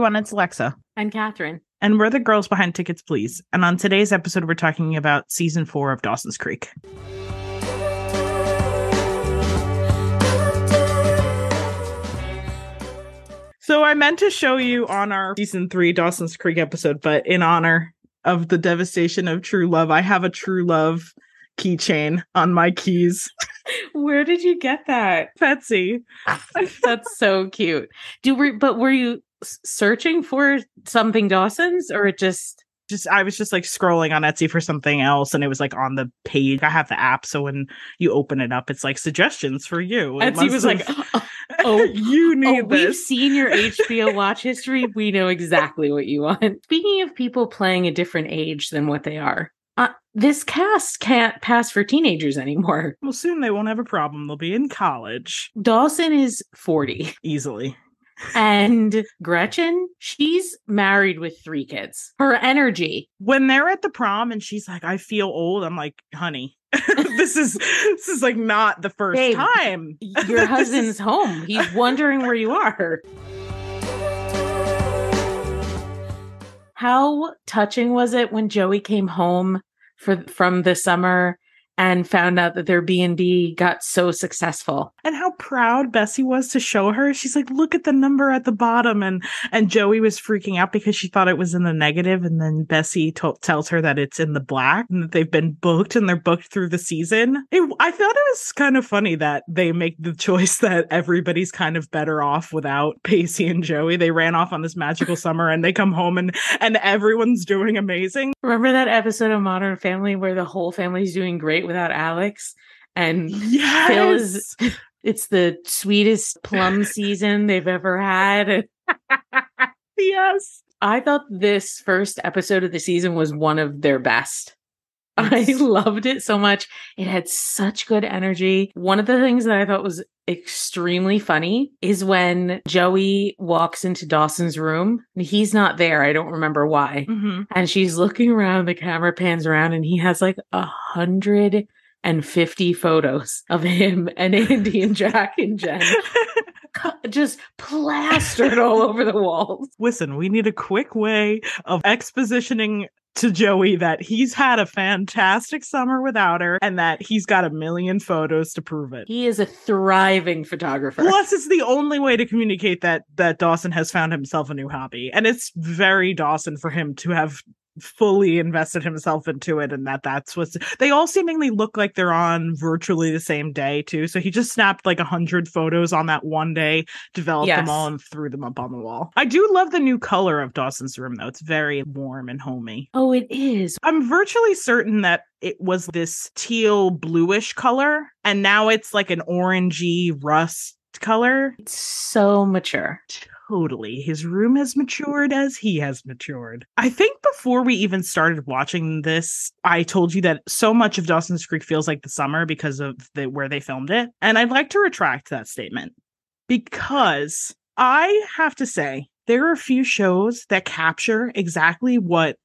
everyone, it's Alexa. And Catherine. And we're the girls behind Tickets Please. And on today's episode, we're talking about season four of Dawson's Creek. So I meant to show you on our season three Dawson's Creek episode, but in honor of the devastation of true love, I have a true love keychain on my keys. Where did you get that? Betsy. That's so cute. Do we, but were you searching for something Dawson's or it just just I was just like scrolling on Etsy for something else and it was like on the page. I have the app so when you open it up it's like suggestions for you. Etsy was like oh you need oh, this. We've seen your HBO watch history. We know exactly what you want. Speaking of people playing a different age than what they are. Uh, this cast can't pass for teenagers anymore. Well, soon they won't have a problem. They'll be in college. Dawson is 40. Easily and Gretchen, she's married with three kids. Her energy. When they're at the prom and she's like, I feel old, I'm like, honey, this is this is like not the first Babe, time. Your husband's home. He's wondering where you are. How touching was it when Joey came home for from the summer and found out that their B&B got so successful. And how proud Bessie was to show her. She's like, "Look at the number at the bottom." And and Joey was freaking out because she thought it was in the negative and then Bessie t- tells her that it's in the black and that they've been booked and they're booked through the season. It, I thought it was kind of funny that they make the choice that everybody's kind of better off without Pacey and Joey. They ran off on this magical summer and they come home and and everyone's doing amazing. Remember that episode of Modern Family where the whole family's doing great without Alex. And yes! Phil is it's the sweetest plum season they've ever had. yes. I thought this first episode of the season was one of their best. I loved it so much. It had such good energy. One of the things that I thought was extremely funny is when Joey walks into Dawson's room. He's not there. I don't remember why. Mm-hmm. And she's looking around, the camera pans around, and he has like a hundred and fifty photos of him and Andy and Jack and Jen. just plastered all over the walls. Listen, we need a quick way of expositioning to Joey that he's had a fantastic summer without her and that he's got a million photos to prove it. He is a thriving photographer. Plus it's the only way to communicate that that Dawson has found himself a new hobby. And it's very Dawson for him to have fully invested himself into it and that that's what's they all seemingly look like they're on virtually the same day too. So he just snapped like a hundred photos on that one day developed yes. them all and threw them up on the wall. I do love the new color of dawson's room though. It's very warm and homey. Oh it is. I'm virtually certain that it was this teal bluish color and now it's like an orangey rust color. It's so mature Totally. His room has matured as he has matured. I think before we even started watching this, I told you that so much of Dawson's Creek feels like the summer because of the where they filmed it. And I'd like to retract that statement because I have to say there are a few shows that capture exactly what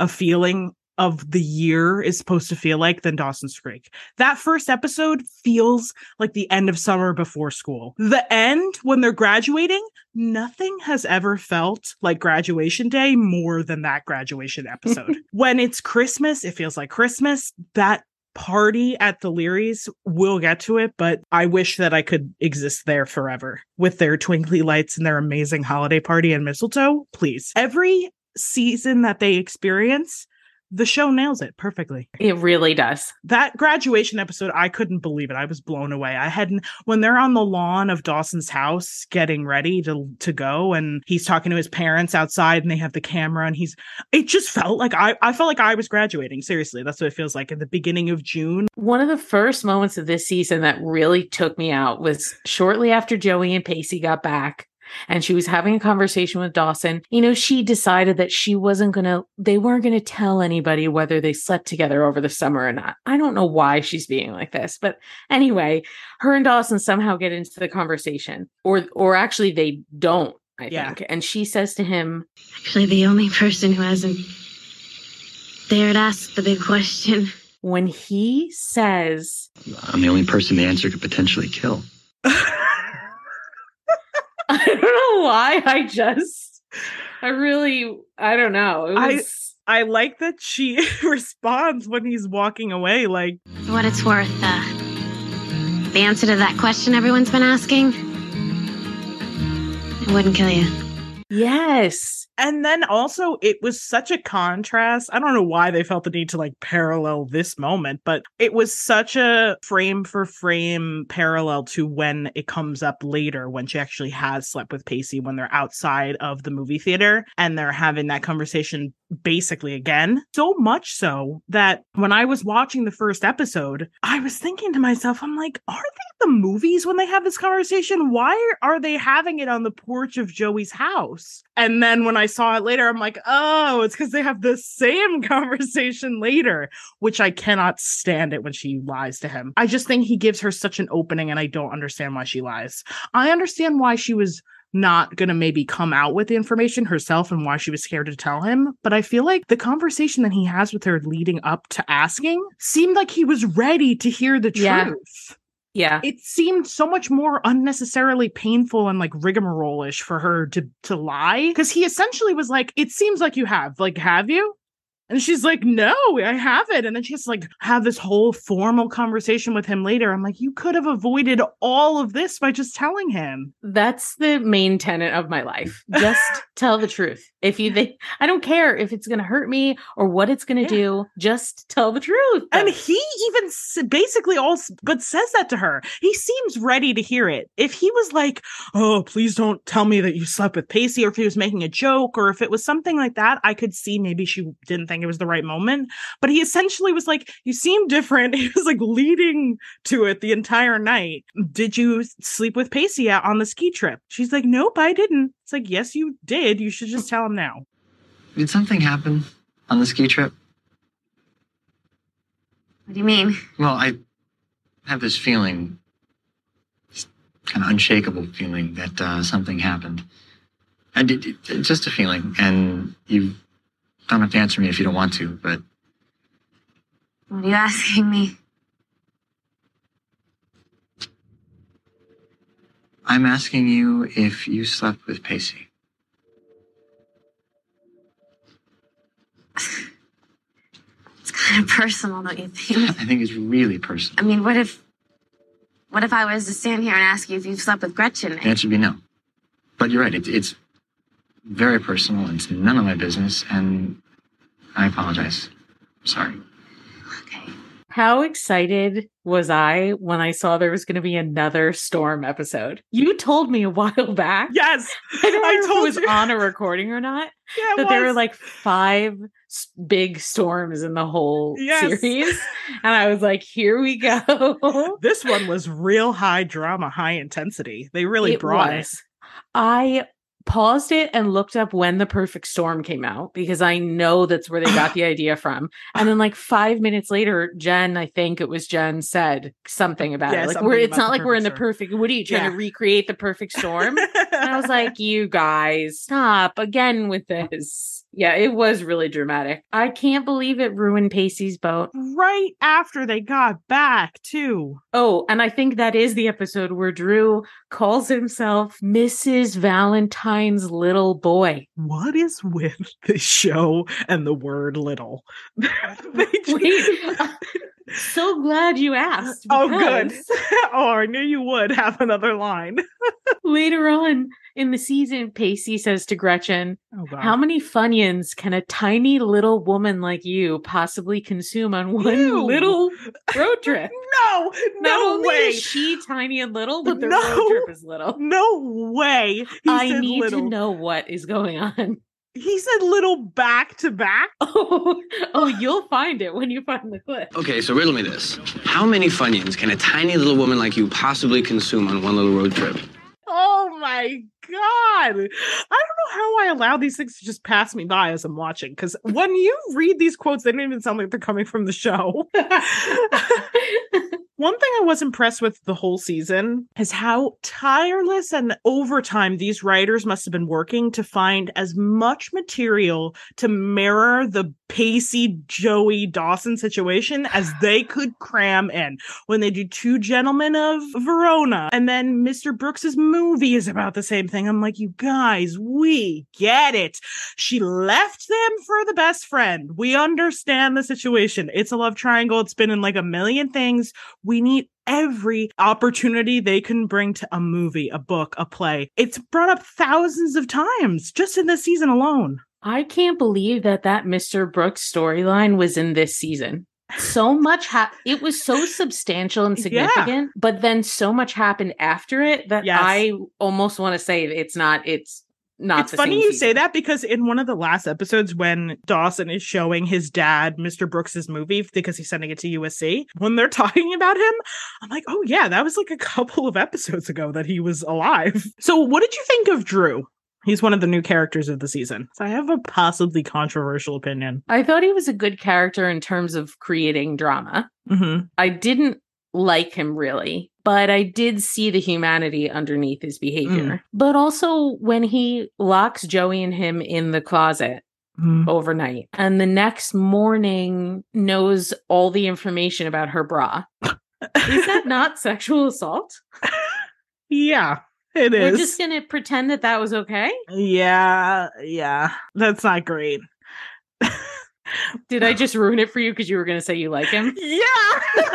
a feeling of the year is supposed to feel like than Dawson's Creek. That first episode feels like the end of summer before school. The end, when they're graduating, nothing has ever felt like graduation day more than that graduation episode. when it's Christmas, it feels like Christmas. That party at the Leerys. We'll get to it, but I wish that I could exist there forever with their twinkly lights and their amazing holiday party and mistletoe. Please. Every season that they experience the show nails it perfectly. It really does. That graduation episode, I couldn't believe it. I was blown away. I hadn't when they're on the lawn of Dawson's house getting ready to to go and he's talking to his parents outside and they have the camera and he's it just felt like I I felt like I was graduating. Seriously, that's what it feels like in the beginning of June. One of the first moments of this season that really took me out was shortly after Joey and Pacey got back and she was having a conversation with Dawson, you know, she decided that she wasn't going to, they weren't going to tell anybody whether they slept together over the summer or not. I don't know why she's being like this, but anyway, her and Dawson somehow get into the conversation or, or actually they don't, I yeah. think. And she says to him, actually, the only person who hasn't dared ask the big question. When he says, I'm the only person the answer could potentially kill. I don't know why. I just I really, I don't know. It I- I like that she responds when he's walking away, like, For what it's worth, uh, the answer to that question everyone's been asking, it wouldn't kill you. yes. And then also it was such a contrast. I don't know why they felt the need to like parallel this moment, but it was such a frame for frame parallel to when it comes up later when she actually has slept with Pacey when they're outside of the movie theater and they're having that conversation basically again. So much so that when I was watching the first episode, I was thinking to myself, I'm like, are they the movies when they have this conversation? Why are they having it on the porch of Joey's house? And then when I saw it later, I'm like, oh, it's because they have the same conversation later, which I cannot stand it when she lies to him. I just think he gives her such an opening, and I don't understand why she lies. I understand why she was not going to maybe come out with the information herself and why she was scared to tell him. But I feel like the conversation that he has with her leading up to asking seemed like he was ready to hear the Yeah. truth. Yeah. It seemed so much more unnecessarily painful and like rigmarole-ish for her to to lie because he essentially was like, "It seems like you have, like, have you?" And she's like, "No, I haven't." And then she has to like have this whole formal conversation with him later. I'm like, "You could have avoided all of this by just telling him." That's the main tenet of my life. Just tell the truth. If you think, I don't care if it's going to hurt me or what it's going to Yeah. do, just tell the truth. And he even basically all but says that to her. He seems ready to hear it. If he was like, "Oh, please don't tell me that you slept with Pacey," or if he was making a joke, or if it was something like that, I could see maybe she didn't think it was the right moment. But he essentially was like, "You seem different." He was like leading to it the entire night. Did you sleep with Pacey on the ski trip? She's like, "Nope, I didn't." It's like, "Yes, you did. You should just tell him now." Did something happen on the ski trip? What do you mean? Well, I have this feeling, this kind of unshakable feeling that uh, something happened. And it, it- just a feeling. And you don't have to answer me if you don't want to, but What are you asking me? I'm asking you if you slept with Pacey. It's kind of personal, don't you think? I think it's really personal. I mean, what if, what if I was to stand here and ask you if you've slept with Gretchen? The answer would be no. But you're right. It, it's very personal. and It's none of my business, and I apologize. Sorry. Okay. How excited was I when I saw there was going to be another storm episode? You told me a while back. Yes, I don't I remember if told it was you. on a recording or not. yeah, it that there were like five big storms in the whole Yes. series, and I was like, "Here we go." this one was real high drama, high intensity. They really brought it. I paused it and looked up when the perfect storm came out because I know that's where they got the idea from. And then like 5 minutes later Jen, I think it was Jen said something about Yeah, it. Like we're it's not like we're in the perfect perfect what are you trying Yeah. to recreate the perfect storm? and I was like, "You guys, stop again with this." Yeah, it was really dramatic. I can't believe it ruined Pacey's boat. right after they got back, too. Oh, and I think that is the episode where Drew calls himself Mrs. Valentine's little boy. What is with the show and the word little? They just- Wait, so glad you asked. Oh, good. oh, I knew you would have another line. Later on in the season, Pacey says to Gretchen, Oh, How many Funyuns can a tiny little woman like you possibly consume on one Ew. little road trip? No, Not no way. is she tiny and little, but the No. road trip is little. No way. He I need little. to know what is going on. He said little back to back. Oh, oh, you'll find it when you find the clip. Okay, so riddle me this. How many Funyuns can a tiny little woman like you possibly consume on one little road trip? Oh my god. I don't know how I allow these things to just pass me by as I'm watching because when you read these quotes, they don't even sound like they're coming from the show. One thing I was impressed with the whole season is how tireless and overtime these writers must have been working to find as much material to mirror the Pacey Joey Dawson situation as they could cram in. When they do Two Gentlemen of Verona and then Mr. Brooks's movie is about the same thing. I'm like, you guys, we get it. She left them for the best friend. We understand the situation. It's a love triangle. It's been in like a million things. We need every opportunity they can bring to a movie, a book, a play. It's brought up thousands of times just in this season alone. I can't believe that that Mr. Brooks storyline was in this season. So much ha- it was so substantial and significant, yeah. but then so much happened after it that yes. I almost want to say it's not it's not it's funny you season. say that because in one of the last episodes when dawson is showing his dad mr brooks's movie because he's sending it to usc when they're talking about him i'm like oh yeah that was like a couple of episodes ago that he was alive so what did you think of drew He's one of the new characters of the season. So I have a possibly controversial opinion. I thought he was a good character in terms of creating drama. Mm-hmm. I didn't like him really, but I did see the humanity underneath his behavior. Mm. But also when he locks Joey and him in the closet mm. overnight and the next morning knows all the information about her bra. is that not sexual assault? yeah. It is. We're just going to pretend that that was okay? Yeah, yeah. That's not great. Did I just ruin it for you because you were going to say you like him? Yeah.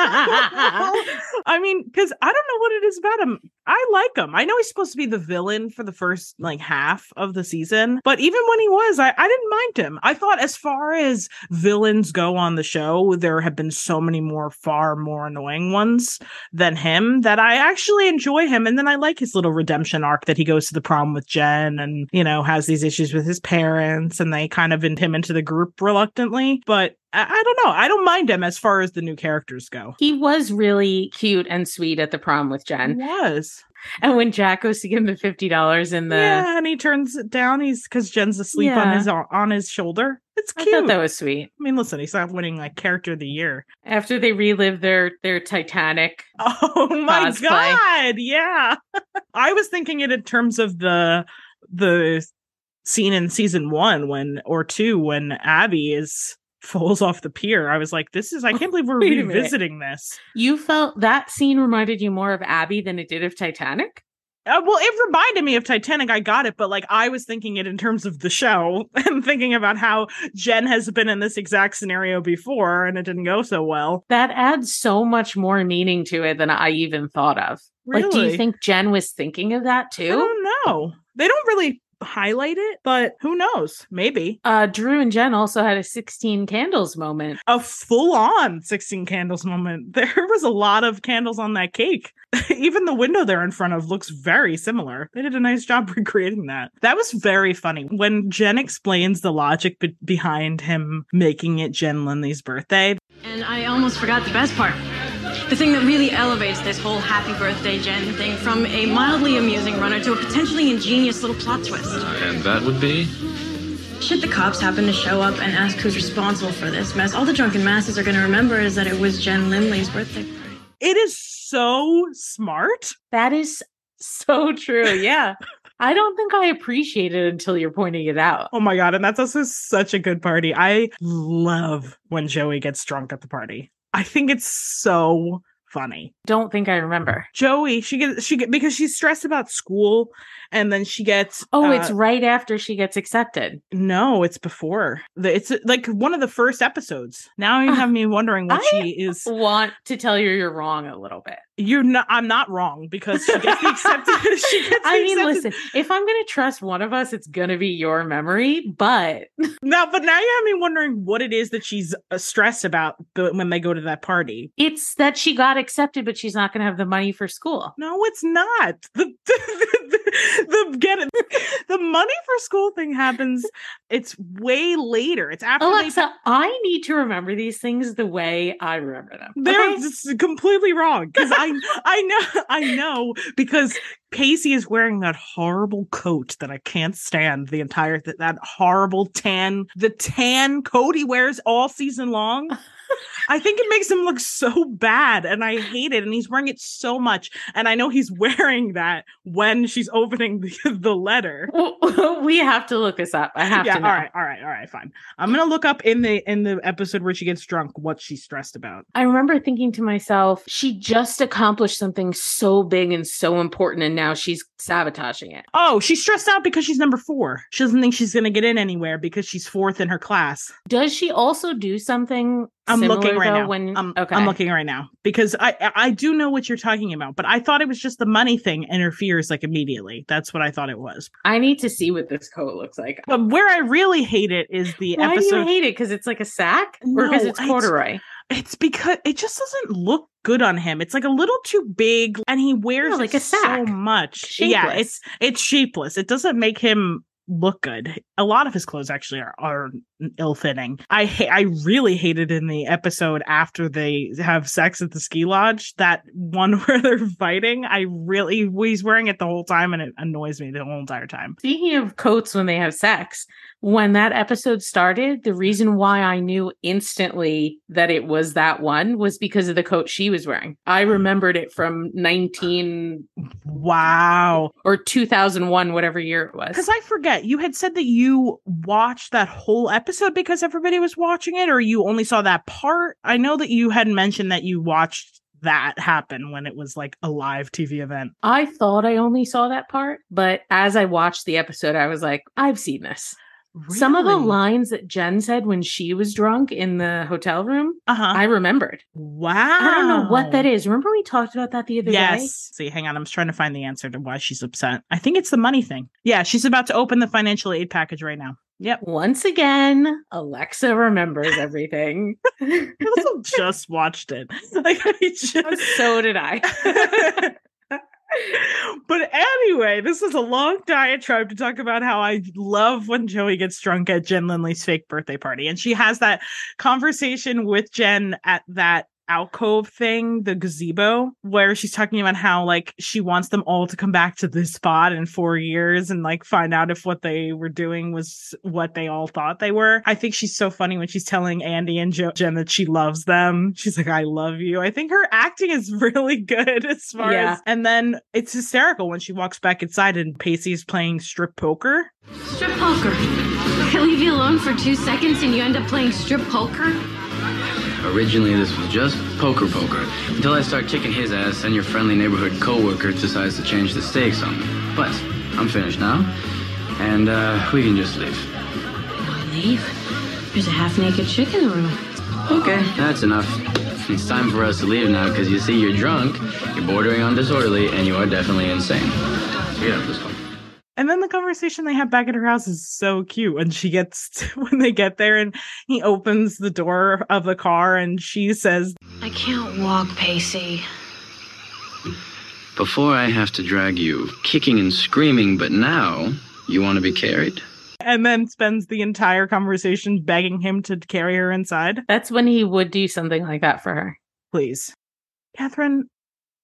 I mean, because I don't know what it is about him. I like him. I know he's supposed to be the villain for the first like half of the season, but even when he was, I, I didn't mind him. I thought, as far as villains go on the show, there have been so many more, far more annoying ones than him that I actually enjoy him. And then I like his little redemption arc that he goes to the prom with Jen and, you know, has these issues with his parents and they kind of invite him into the group reluctantly. But I, I don't know. I don't mind him as far as the new characters go. He was really cute and sweet at the prom with Jen. He was. And when Jack goes to give him the fifty dollars in the yeah, and he turns it down, he's because Jen's asleep yeah. on his on his shoulder. It's cute. that was sweet. I mean, listen, he's not winning like character of the year after they relive their their Titanic. Oh my cosplay. god! Yeah, I was thinking it in terms of the the scene in season one when or two when Abby is falls off the pier. I was like, this is, I can't believe we're revisiting this. You felt that scene reminded you more of Abby than it did of Titanic? Uh, well, it reminded me of Titanic. I got it, but like I was thinking it in terms of the show and thinking about how Jen has been in this exact scenario before and it didn't go so well. That adds so much more meaning to it than I even thought of. Really? Like, do you think Jen was thinking of that too? I don't know. They don't really highlight it, but who knows? Maybe. Uh Drew and Jen also had a 16 candles moment. A full-on 16 candles moment. There was a lot of candles on that cake. Even the window they're in front of looks very similar. They did a nice job recreating that. That was very funny. When Jen explains the logic be- behind him making it Jen Lindley's birthday. And I almost forgot the best part the thing that really elevates this whole happy birthday Jen thing from a mildly amusing runner to a potentially ingenious little plot twist. Uh, and that would be? Should the cops happen to show up and ask who's responsible for this mess, all the drunken masses are going to remember is that it was Jen Lindley's birthday party. It is so smart. That is so true. Yeah. I don't think I appreciate it until you're pointing it out. Oh my god, and that's also such a good party. I love when Joey gets drunk at the party. I think it's so funny. Don't think I remember. Joey, she gets she get because she's stressed about school and then she gets Oh, uh, it's right after she gets accepted. No, it's before. The, it's like one of the first episodes. Now you have me wondering what I she is. Want to tell you you're wrong a little bit you're not i'm not wrong because she gets the acceptance she gets i mean listen if i'm gonna trust one of us it's gonna be your memory but no but now you have me wondering what it is that she's uh, stressed about when they go to that party it's that she got accepted but she's not gonna have the money for school no it's not the, the, the, the get it the money for school thing happens it's way later it's after alexa they... i need to remember these things the way i remember them they're okay? completely wrong because i I know I know because Pacey is wearing that horrible coat that I can't stand the entire th- that horrible tan the tan coat he wears all season long. I think it makes him look so bad and I hate it. And he's wearing it so much. And I know he's wearing that when she's opening the, the letter. we have to look this up. I have yeah, to know. all right, all right, all right, fine. I'm gonna look up in the in the episode where she gets drunk what she's stressed about. I remember thinking to myself, she just accomplished something so big and so important, and now she's sabotaging it. Oh, she's stressed out because she's number four. She doesn't think she's gonna get in anywhere because she's fourth in her class. Does she also do something? I'm looking right now. When I'm, okay, I'm looking right now because I I do know what you're talking about, but I thought it was just the money thing interferes like immediately. That's what I thought it was. I need to see what this coat looks like. But where I really hate it is the Why do you hate it? Because it's like a sack, or because No, it's it's- corduroy? It's because it just doesn't look good on him. It's like a little too big, and he wears Yeah, like a sack. so much. Yeah, it's it's shapeless. It doesn't make him look good. A lot of his clothes actually are, are ill fitting. I ha- I really hated in the episode after they have sex at the ski lodge that one where they're fighting. I really he's wearing it the whole time, and it annoys me the whole entire time. Speaking of coats when they have sex, when that episode started, the reason why I knew instantly that it was that one was because of the coat she was wearing. I remembered it from 19 Wow. or 2001, whatever year it was. Because I forget, you had said that you watched that whole episode because everybody was watching it, or you only saw that part. I know that you had mentioned that you watched that happen when it was like a live TV event. I thought I only saw that part, but as I watched the episode, I was like, I've seen this. Some of the lines that Jen said when she was drunk in the hotel room, Uh-huh. I remembered. wow. I don't know what that is. Remember we talked about that the other day? Yes. See, hang on. I'm just trying to find the answer to why she's upset. I think it's the money thing. Yeah, she's about to open the financial aid package right now. Yep. Once again, Alexa remembers everything. I also just watched it. Like I oh, just so did I. but anyway, this is a long diatribe to talk about how I love when Joey gets drunk at Jen Lindley's fake birthday party. And she has that conversation with Jen at that alcove thing, the gazebo, where she's talking about how like she wants them all to come back to this spot in four years and like find out if what they were doing was what they all thought they were. I think she's so funny when she's telling Andy and jo- Jen that she loves them. She's like, I love you. I think her acting is really good as far Yeah. as, and then it's hysterical when she walks back inside and Pacey's playing strip poker. Strip poker. I leave you alone for two seconds and you end up playing strip poker? Originally, this was just poker poker until I start kicking his ass and your friendly neighborhood coworker decides to change the stakes on me. But I'm finished now, and uh, we can just leave. Leave? There's a half naked chick in the room. Okay, that's enough. It's time for us to leave now because you see you're drunk, you're bordering on disorderly, and you are definitely insane. So yeah, let's go. And then the conversation they have back at her house is so cute. When she gets to, when they get there and he opens the door of the car and she says, I can't walk, Pacey. Before I have to drag you kicking and screaming, but now you want to be carried? and then spends the entire conversation begging him to carry her inside. That's when he would do something like that for her. Please. Catherine,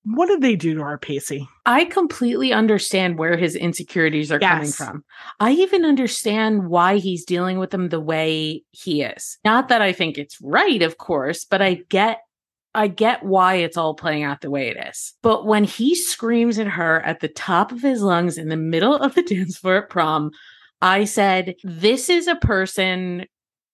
what did they do to our Pacey? I completely understand where his insecurities are coming from. I even understand why he's dealing with them the way he is. Not that I think it's right, of course, but I get I get why it's all playing out the way it is. But when he screams at her at the top of his lungs in the middle of the dance floor at prom, I said, This is a person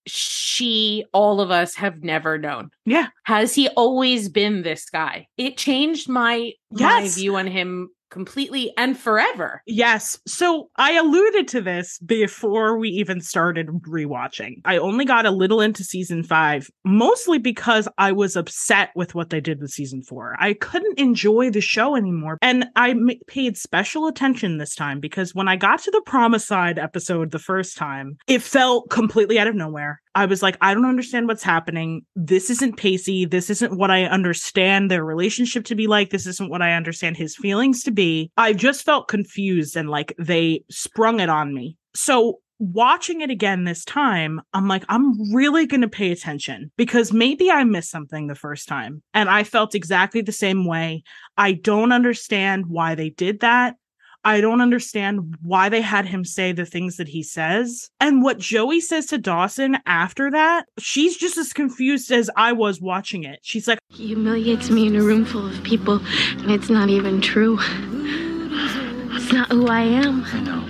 she, all of us have never known. Yeah. Has he always been this guy? It changed my my view on him completely and forever. Yes. So I alluded to this before we even started rewatching. I only got a little into season five, mostly because I was upset with what they did with season four. I couldn't enjoy the show anymore. And I m- paid special attention this time because when I got to the Promicide episode the first time, it felt completely out of nowhere. I was like, I don't understand what's happening. This isn't Pacey. This isn't what I understand their relationship to be like. This isn't what I understand his feelings to be. I just felt confused and like they sprung it on me. So watching it again this time, I'm like, I'm really going to pay attention because maybe I missed something the first time. And I felt exactly the same way. I don't understand why they did that. I don't understand why they had him say the things that he says. And what Joey says to Dawson after that, she's just as confused as I was watching it. She's like, He humiliates me in a room full of people, and it's not even true. It's not who I am. I know.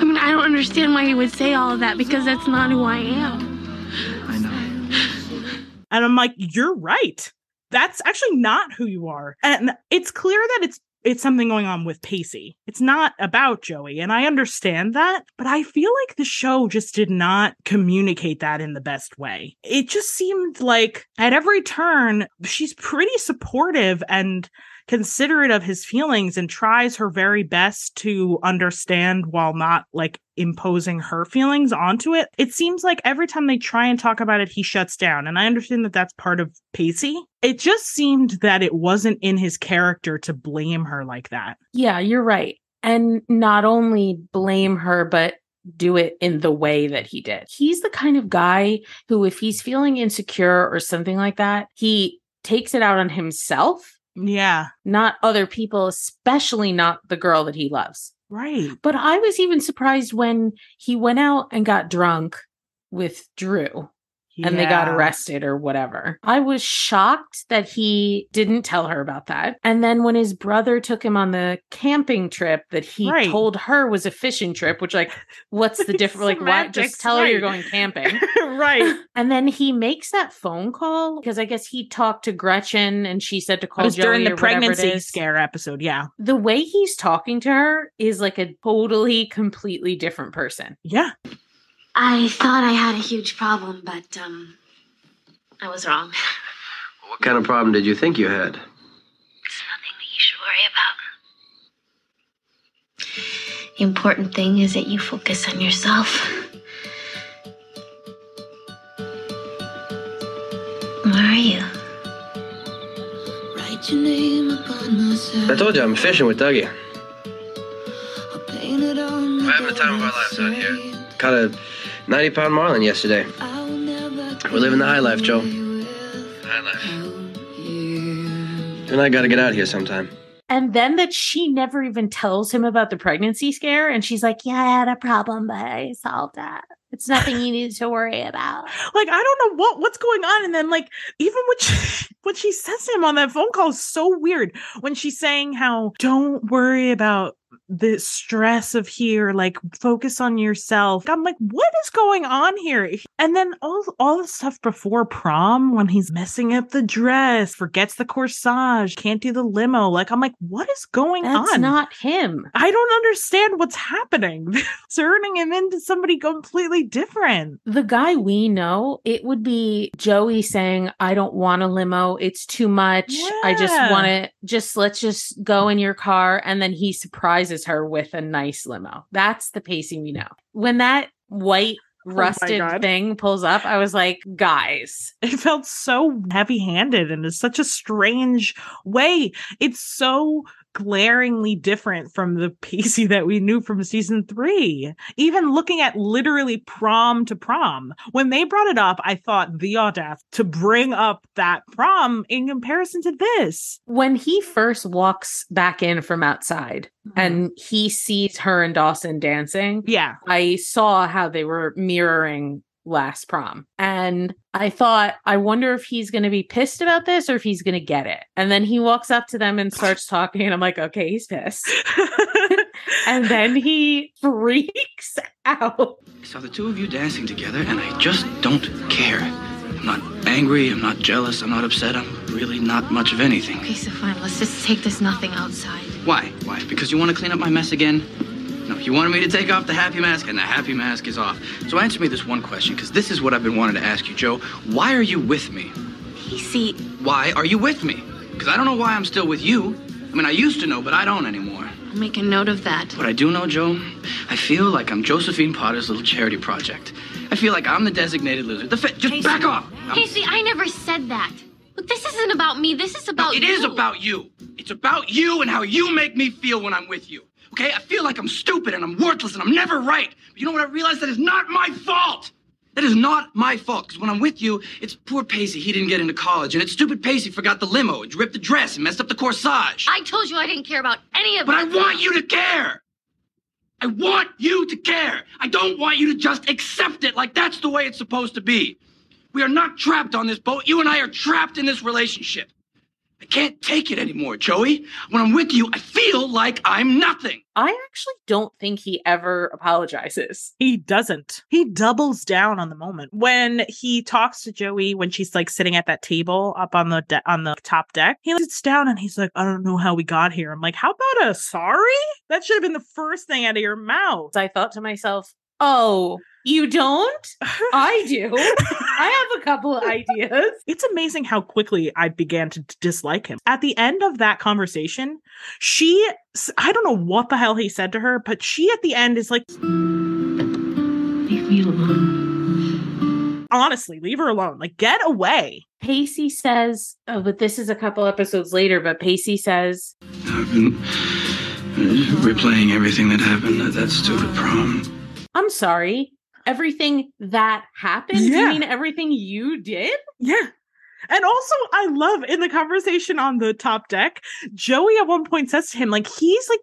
I mean, I don't understand why he would say all of that because that's not who I am. I know. and I'm like, you're right. That's actually not who you are. And it's clear that it's it's something going on with Pacey. It's not about Joey. And I understand that, but I feel like the show just did not communicate that in the best way. It just seemed like at every turn, she's pretty supportive and considerate of his feelings and tries her very best to understand while not like imposing her feelings onto it. It seems like every time they try and talk about it, he shuts down. And I understand that that's part of Pacey. It just seemed that it wasn't in his character to blame her like that. Yeah, you're right. And not only blame her, but do it in the way that he did. He's the kind of guy who, if he's feeling insecure or something like that, he takes it out on himself Yeah. not other people, especially not the girl that he loves. Right. But I was even surprised when he went out and got drunk with Drew and they got arrested or whatever. I was shocked that he didn't tell her about that. And then when his brother took him on the camping trip that he Right. told her was a fishing trip, which like what's the difference? Like why just tell her you're going camping. right. And then he makes that phone call because I guess he talked to Gretchen and she said to It call was during the pregnancy scare episode. Yeah. The way he's talking to her is like a totally, completely different person. Yeah. I thought I had a huge problem, but um, I was wrong. What kind of problem did you think you had? It's nothing that you should worry about. The important thing is that you focus on yourself. Where are you? Write your name upon myself. I told you I'm fishing with Dougie. I'll paint it on We're having the time of our lives out here. Caught a 90 pound marlin yesterday. We're living the high life, Joe. High life. And I gotta get out here sometime. And then that she never even tells him about the pregnancy scare. And she's like, Yeah, I had a problem, but I solved that. It's nothing you need to worry about. Like I don't know what what's going on. And then like even what she, what she says to him on that phone call is so weird. When she's saying how don't worry about the stress of here, like focus on yourself. I'm like, what is going on here? And then all all the stuff before prom when he's messing up the dress, forgets the corsage, can't do the limo. Like I'm like, what is going That's on? not him. I don't understand what's happening. Turning him into somebody completely different. The guy we know, it would be Joey saying, I don't want a limo. It's too much. I just want to just let's just go in your car. And then he surprises her with a nice limo. That's the pacing we know. When that white oh rusted God. thing pulls up, I was like, guys, It felt so heavy handed and in such a strange way. It's so glaringly different from the Pacey that we knew from season three. Even looking at literally prom to prom, when they brought it up, I thought the audacity to bring up that prom in comparison to this. when he first walks back in from outside mm-hmm. and he sees her and Dawson dancing, yeah, I saw how they were mirroring last prom. And I thought, I wonder if he's going to be pissed about this or if he's going to get it. And then he walks up to them and starts talking. And I'm like, okay, he's pissed. and then he freaks out. I saw the two of you dancing together, and I just don't care. I'm not angry, I'm not jealous, I'm not upset, I'm really not much of anything. Okay, so fine. Let's just take this nothing outside. Why? Why? Because you want to clean up my mess again? No, you wanted me to take off the happy mask, and the happy mask is off. So answer me this one question, because this is what I've been wanting to ask you, Joe. Why are you with me? Pacey, Why are you with me? Because I don't know why I'm still with you. I mean, I used to know, but I don't anymore. I'll make a note of that. What I do know, Joe, I feel like I'm Josephine Potter's little charity project. I feel like I'm the designated loser. The fit, just back off. I'm- Pacey, I never said that. Look, this isn't about me. This is about It you. is about you. It's about you and how you make me feel when I'm with you. Okay? I feel like I'm stupid and I'm worthless and I'm never right. But you know what I realize? That is not my fault. That is not my fault, because when I'm with you, it's poor Pacey. He didn't get into college, and it's stupid Pacey forgot the limo, and ripped the dress, and messed up the corsage. I told you I didn't care about any of But I want you to care. I want you to care. I don't want you to just accept it like that's the way it's supposed to be. We are not trapped on this boat. You and I are trapped in this relationship. I can't take it anymore, Joey. When I'm with you, I feel like I'm nothing. I actually don't think he ever apologizes. He doesn't. He doubles down on the moment when he talks to Joey when she's like sitting at that table up on the de- on the top deck. He sits down and he's like, "I don't know how we got here." I'm like, "How about a sorry?" That should have been the first thing out of your mouth. I thought to myself, oh, you don't? I do. I have a couple of ideas. It's amazing how quickly I began to d- dislike him. At the end of that conversation, she, I don't know what the hell he said to her, but she at the end is like, Leave me alone. honestly, leave her alone. Like, get away. Pacey says, oh, but this is a couple episodes later, but Pacey says, I've been replaying everything that happened at that stupid prom. I'm sorry. Everything that happened? You Yeah. mean everything you did? Yeah. And also, I love in the conversation on the top deck, Joey at one point says to him, like, he's like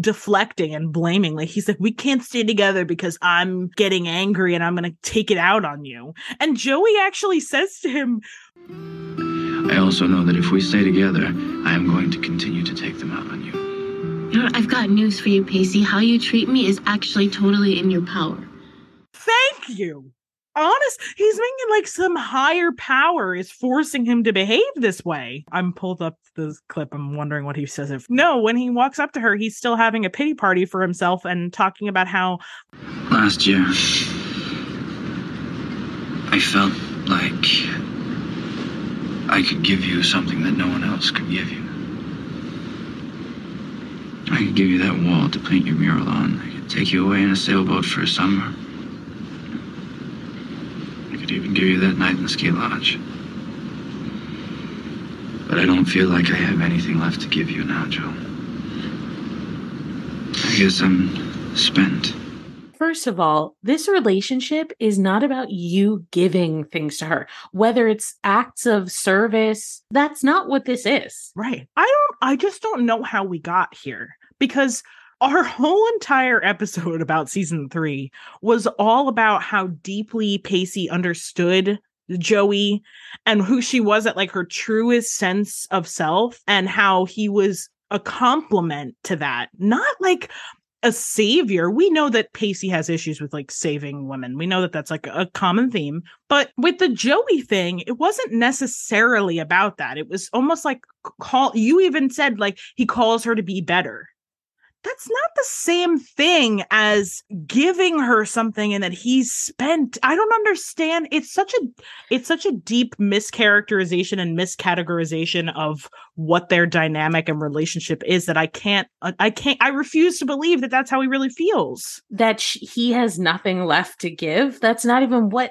deflecting and blaming. Like, he's like, we can't stay together because I'm getting angry and I'm going to take it out on you. And Joey actually says to him, I also know that if we stay together, I am going to continue to take them out on you. You know. I've got news for you, Pacey. How you treat me is actually totally in your power. thank you. Honest, he's making like some higher power is forcing him to behave this way. I'm pulled up this clip. I'm wondering what he says. If no, when he walks up to her, he's still having a pity party for himself and talking about how Last year, I felt like I could give you something that no one else could give you. I could give you that wall to paint your mural on. I could take you away in a sailboat for a summer. I could even give you that night in the ski lodge. But I don't feel like I have anything left to give you now, Joe. I guess I'm spent. First of all, this relationship is not about you giving things to her, whether it's acts of service. That's not what this is. Right. I don't I just don't know how we got here because our whole entire episode about season 3 was all about how deeply Pacey understood Joey and who she was at like her truest sense of self and how he was a complement to that. Not like a savior. We know that Pacey has issues with like saving women. We know that that's like a common theme. But with the Joey thing, it wasn't necessarily about that. It was almost like call you even said like he calls her to be better. That's not the same thing as giving her something and that he's spent. I don't understand. It's such a it's such a deep mischaracterization and miscategorization of what their dynamic and relationship is that I can't uh, I can't I refuse to believe that that's how he really feels. That he has nothing left to give. That's not even what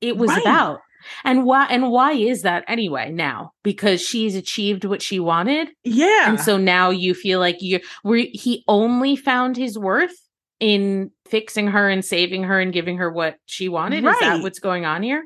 it was Right. about. And why and why is that anyway now? Because she's achieved what she wanted. Yeah. And so now you feel like you were he only found his worth in fixing her and saving her and giving her what she wanted. Is that what's going on here?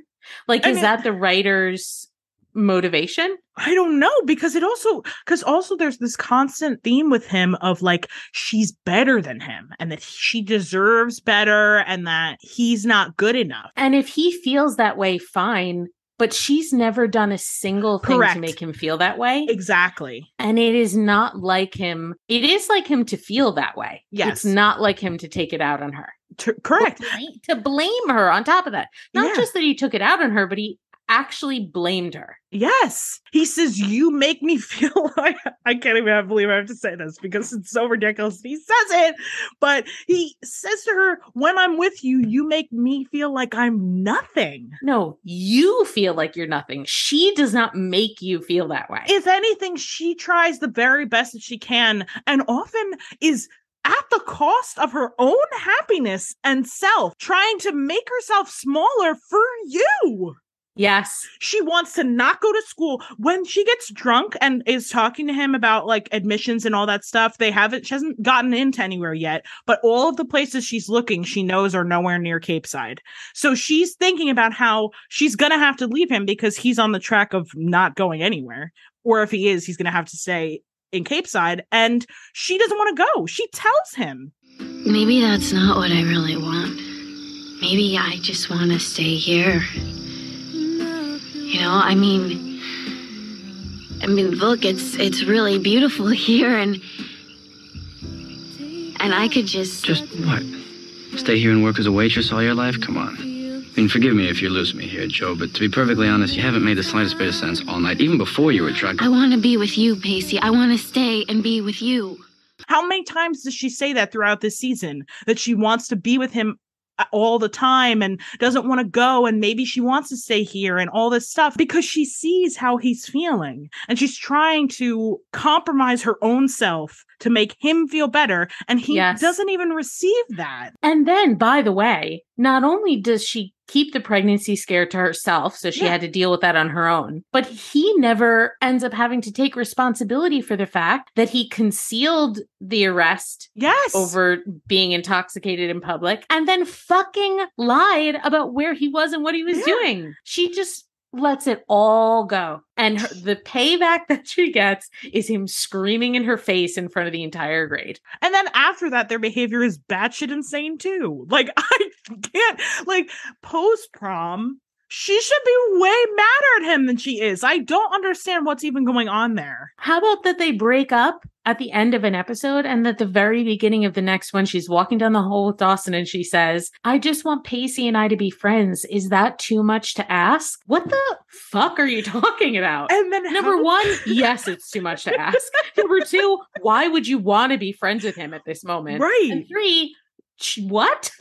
Like, I is mean- that the writer's motivation? I don't know because it also because also there's this constant theme with him of like she's better than him and that she deserves better and that he's not good enough. And if he feels that way, fine. But she's never done a single thing Correct. to make him feel that way. Exactly. And it is not like him. It is like him to feel that way. Yes. It's not like him to take it out on her. T- correct. Bla- To blame her on top of that. Not Yeah. just that he took it out on her, but he actually blamed her. Yes. He says, You make me feel like I can't even believe I have to say this because it's so ridiculous. He says it, but he says to her, When I'm with you, you make me feel like I'm nothing. No, you feel like you're nothing. She does not make you feel that way. If anything, she tries the very best that she can and often is at the cost of her own happiness and self, trying to make herself smaller for you. Yes. She wants to not go to school. When she gets drunk and is talking to him about like admissions and all that stuff, they haven't, she hasn't gotten into anywhere yet, but all of the places she's looking, she knows are nowhere near Capeside. So she's thinking about how she's going to have to leave him because he's on the track of not going anywhere. Or if he is, he's going to have to stay in Capeside. And she doesn't want to go. She tells him. Maybe that's not what I really want. Maybe I just want to stay here. You know, I mean, I mean, look, it's it's really beautiful here, and and I could just Just what? Stay here and work as a waitress all your life? Come on. I mean, forgive me if you lose me here, Joe, but to be perfectly honest, you haven't made the slightest bit of sense all night, even before you were drunk. I want to be with you, Pacey. I want to stay and be with you. How many times does she say that throughout this season that she wants to be with him all the time and doesn't want to go and maybe she wants to stay here and all this stuff because she sees how he's feeling and she's trying to compromise her own self to make him feel better and he Yes. doesn't even receive that. And then, by the way, not only does she keep the pregnancy scare to herself, so she Yeah. had to deal with that on her own, but he never ends up having to take responsibility for the fact that he concealed the arrest Yes. over being intoxicated in public and then fucking lied about where he was and what he was Yeah. doing. She just lets it all go. And her, the payback that she gets is him screaming in her face in front of the entire grade. And then after that, their behavior is batshit insane too. Like I can't like post prom. She should be way madder at him than she is. I don't understand what's even going on there. How about that they break up at the end of an episode and at the very beginning of the next one, she's walking down the hall with Dawson and she says, I just want Pacey and I to be friends. Is that too much to ask? What the fuck are you talking about? And then Number how- one, yes, it's too much to ask. Number two, why would you want to be friends with him at this moment? Right. And three, what?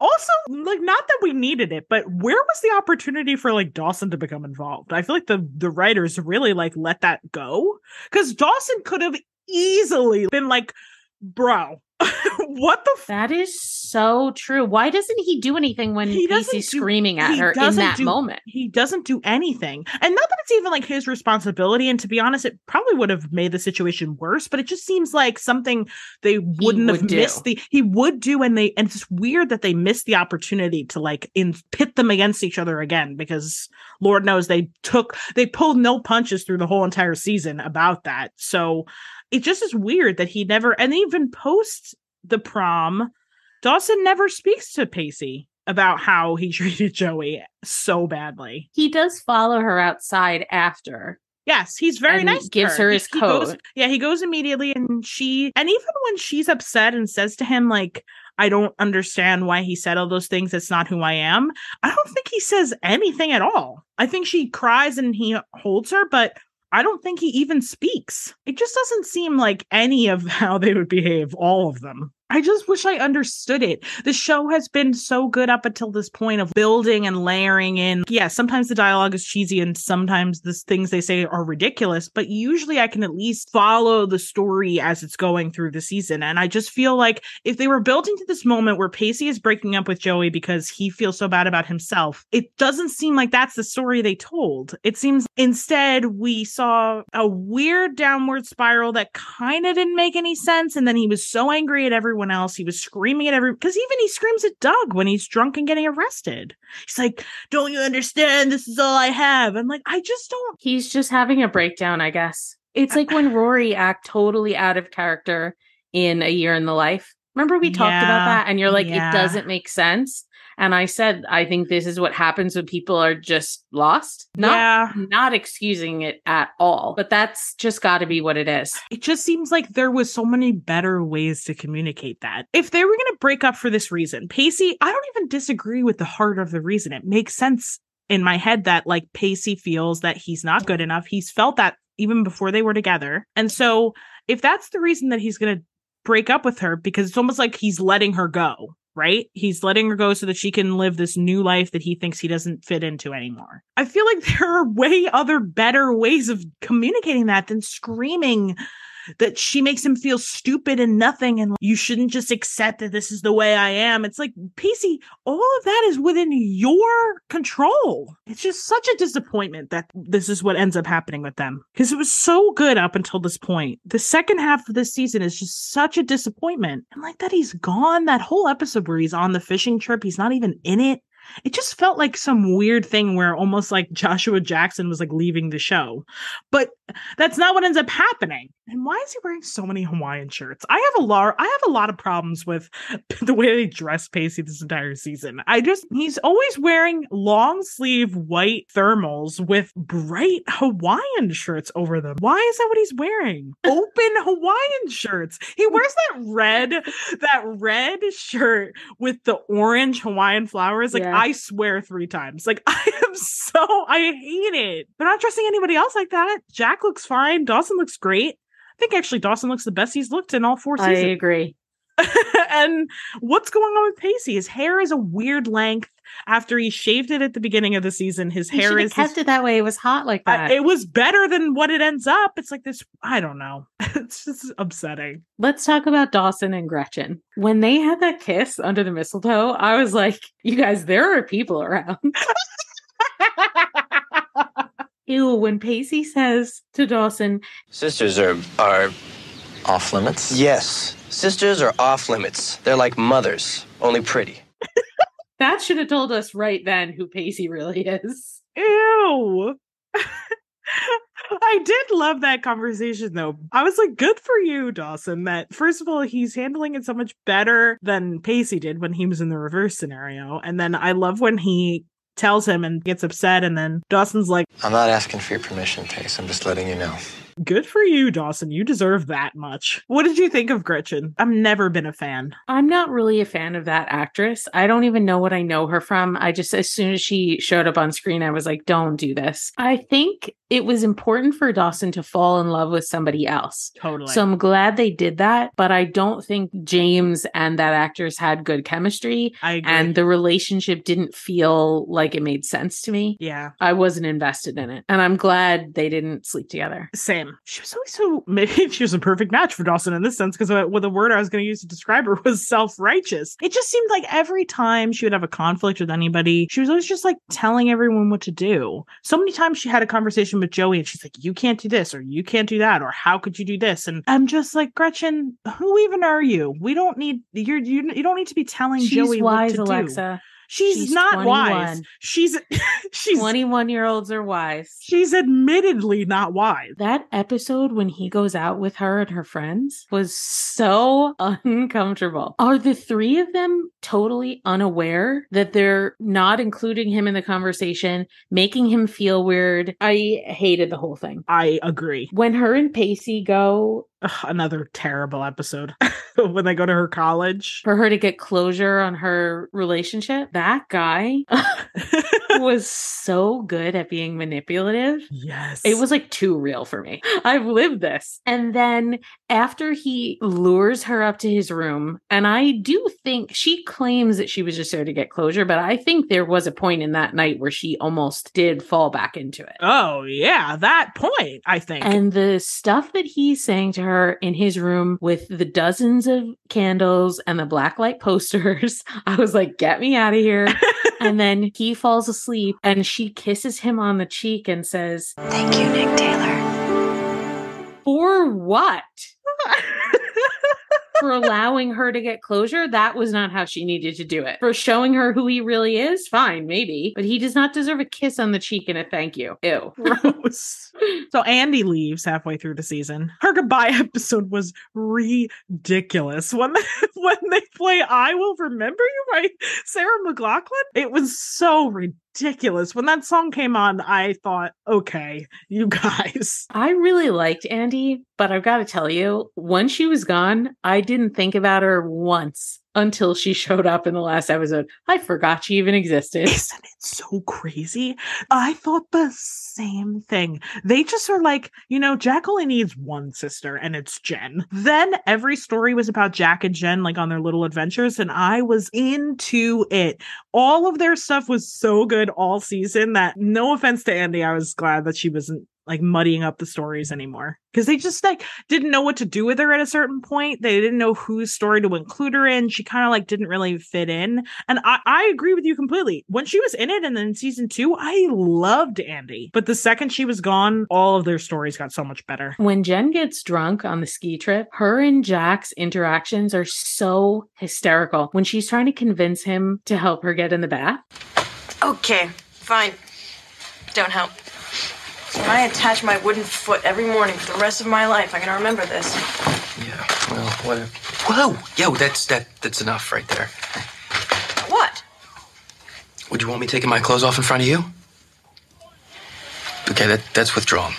Also, like, not that we needed it, but where was the opportunity for like Dawson to become involved? I feel like the the writers really like let that go because Dawson could have easily been like, "Bro, what the." F-? That is so true. Why doesn't he do anything when He do- screaming at he her in that do- moment? He doesn't do anything, and not that it's even like his responsibility. And to be honest, it probably would have made the situation worse. But it just seems like something they wouldn't have do. missed. The he would do, and they and it's weird that they missed the opportunity to like in pit them against each other again because Lord knows they took they pulled no punches through the whole entire season about that. So it just is weird that he never and even post the prom, Dawson never speaks to Pacey about how he treated Joey so badly. He does follow her outside after. Yes, he's very nice. to gives her He- his he goes- coat. yeah, he goes immediately, and she, and even when she's upset and says to him like, "I don't understand why he said all those things. It's not who I am." I don't think he says anything at all. I think she cries and he holds her, but I don't think he even speaks. It just doesn't seem like any of how they would behave, all of them. I just wish I understood it. The show has been so good up until this point of building and layering in. Yeah, sometimes the dialogue is cheesy and sometimes the things they say are ridiculous, but usually I can at least follow the story as it's going through the season. And I just feel like if they were building to this moment where Pacey is breaking up with Joey because he feels so bad about himself, it doesn't seem like that's the story they told. It seems instead we saw a weird downward spiral that kind of didn't make any sense. And then he was so angry at everyone else. He was screaming at every because even he screams at Doug when he's drunk and getting arrested. He's like, Don't you understand? This is all I have. I'm like, I just don't He's just having a breakdown, I guess. It's like when Rory act totally out of character in A Year in the Life. Remember we talked about that and you're like yeah. it doesn't make sense. And I said I think this is what happens when people are just lost. Not Yeah. not excusing it at all, but that's just got to be what it is. it just seems like there was so many better ways to communicate that. If they were going to break up for this reason, Pacey, I don't even disagree with the heart of the reason. It makes sense in my head that like Pacey feels that he's not good enough. He's felt that even before they were together. And so if that's the reason that he's going to break up with her because it's almost like he's letting her go, right? He's letting her go so that she can live this new life that he thinks he doesn't fit into anymore. I feel like there are way other better ways of communicating that than screaming that she makes him feel stupid and nothing and you shouldn't just accept that this is the way I am. It's like, Pacey, all of that is within your control. It's just such a disappointment that this is what ends up happening with them because it was so good up until this point. The second half of this season is just such a disappointment. And like that he's gone that whole episode where he's on the fishing trip, he's not even in it it just felt like some weird thing where almost like Joshua Jackson was like leaving the show. But that's not what ends up happening. And why is he wearing so many Hawaiian shirts? I have a lot I have a lot of problems with the way they dress Pacey this entire season. I just he's always wearing long sleeve white thermals with bright Hawaiian shirts over them. Why is that what he's wearing? Open Hawaiian shirts. He wears that red that red shirt with the orange Hawaiian flowers like Yeah. I swear three times. Like I am so I hate it. They're not dressing anybody else like that. Jack looks fine. Dawson looks great. I think actually Dawson looks the best he's looked in all four seasons. I agree. and what's going on with Pacey? His hair is a weird length. After he shaved it at the beginning of the season, his He hair is kept it that way. It was hot like I- that. it was better than what it ends up. It's like this. I don't know. It's just upsetting. Let's talk about Dawson and Gretchen. When they had that kiss under the mistletoe, I was like, you guys, there are people around. Ew, when Pacey says to Dawson, Sisters are are Off limits? yes. Sisters are off limits. They're like mothers, only pretty. that should have told us right then who Pacey really is. Ew. I did love that conversation though. I was like, good for you, Dawson. That first of all, he's handling it so much better than Pacey did when he was in the reverse scenario. And then I love when he tells him and gets upset, and then Dawson's like, I'm not asking for your permission, Pace. I'm just letting you know. Good for you, Dawson. You deserve that much. What did you think of Gretchen? I've never been a fan. I'm not really a fan of that actress. I don't even know what I know her from. I just, as soon as she showed up on screen, I was like, don't do this. I think it was important for Dawson to fall in love with somebody else. Totally. So I'm glad they did that, but I don't think James and that actress had good chemistry. I agree. And the relationship didn't feel like it made sense to me. yeah. I wasn't invested in it. And I'm glad they didn't sleep together. Same. Um, she was always so maybe she was a perfect match for Dawson in this sense because uh, what the word I was going to use to describe her was self righteous. It just seemed like every time she would have a conflict with anybody, she was always just like telling everyone what to do. So many times she had a conversation with Joey and she's like, "You can't do this or you can't do that or how could you do this?" And I'm just like, Gretchen, who even are you? We don't need you're you, you don't need to be telling She's Joey wise, what to do. She's, She's not wise. She's she's 21 year olds are wise. she's admittedly not wise. That episode when he goes out with her and her friends was so uncomfortable. Are the three of them totally unaware that they're not including him in the conversation, making him feel weird? I hated the whole thing. I agree. When her and Pacey go Ugh, another terrible episode when they go to her college. for her to get closure on her relationship, that guy was so good at being manipulative. yes. It was like too real for me. I've lived this. And then after he lures her up to his room, and I do think she claims that she was just there to get closure, but I think there was a point in that night where she almost did fall back into it. Oh, yeah, that point, I think. And the stuff that he's saying to her in his room with the dozens of candles and the black light posters, I was like, get me out of here. and then he falls asleep and she kisses him on the cheek and says, Thank you, Nick Taylor. For what? For allowing her to get closure? That was not how she needed to do it. For showing her who he really is? Fine, maybe. But he does not deserve a kiss on the cheek and a thank you. Ew. Gross. so Andy leaves halfway through the season. Her goodbye episode was ridiculous. When they, when they play "I Will Remember You" by Sarah McLachlan, it was so ridiculous. When that song came on, I thought, okay, you guys. I really liked Andy, but I've got to tell you, when she was gone, I didn't think about her once until she showed up in the last episode. I forgot she even existed. Isn't it so crazy? I thought the same thing. They just are like, you know, Jack only needs one sister, and it's Jen. Then every story was about Jack and Jen, like on their little adventures, and I was into it. All of their stuff was so good all season that, no offense to Andy, I was glad that she wasn't like muddying up the stories anymore because they just like didn't know what to do with her at a certain point. They didn't know whose story to include her in. She kind of like didn't really fit in. And I, I agree with you completely. When she was in it and then season two, I loved Andy. But the second she was gone, all of their stories got so much better. When Jen gets drunk on the ski trip, her and Jack's interactions are so hysterical. When she's trying to convince him to help her get in the bath, Okay, fine. Don't help. When I attach my wooden foot every morning for the rest of my life, I'm gonna remember this. Yeah, well, whatever. Whoa, yo, that's that. That's enough right there. What? Would you want me taking my clothes off in front of you? Okay, that that's withdrawn.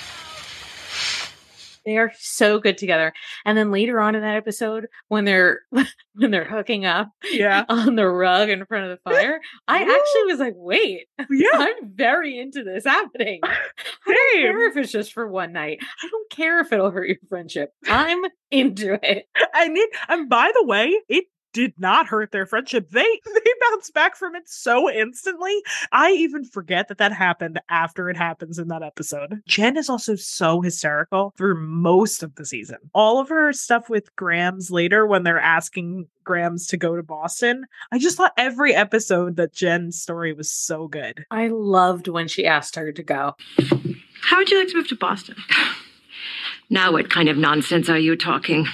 They are so good together. And then later on in that episode, when they're when they're hooking up Yeah. on the rug in front of the fire, I actually was like, wait, Yeah. I'm very into this happening. I don't Same. care if it's just for one night. I don't care if it'll hurt your friendship. I'm into it. And it, and by the way, it did not hurt their friendship. They they bounced back from it so instantly. I even forget that that happened after it happens in that episode. Jen is also so hysterical through most of the season. All of her stuff with Grams later when they're asking Grams to go to Boston. I just thought every episode that Jen's story was so good. I loved when she asked her to go. How would you like to move to Boston? Now, what kind of nonsense are you talking?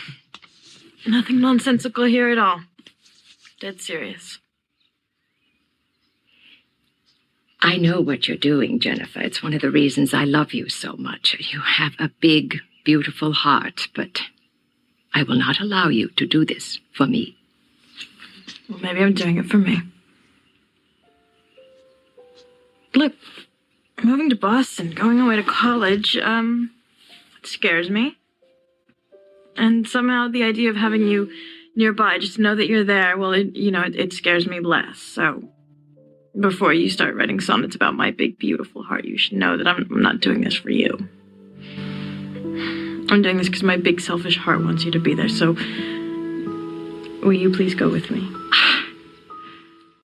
Nothing nonsensical here at all. Dead serious. I know what you're doing, Jennifer. It's one of the reasons I love you so much. You have a big, beautiful heart, but I will not allow you to do this for me. Well, maybe I'm doing it for me. Look, moving to Boston, going away to college, um, it scares me. And somehow the idea of having you nearby, just know that you're there, well, it, you know, it, it scares me less. So before you start writing sonnets about my big, beautiful heart, you should know that I'm, I'm not doing this for you. I'm doing this because my big, selfish heart wants you to be there. So will you please go with me?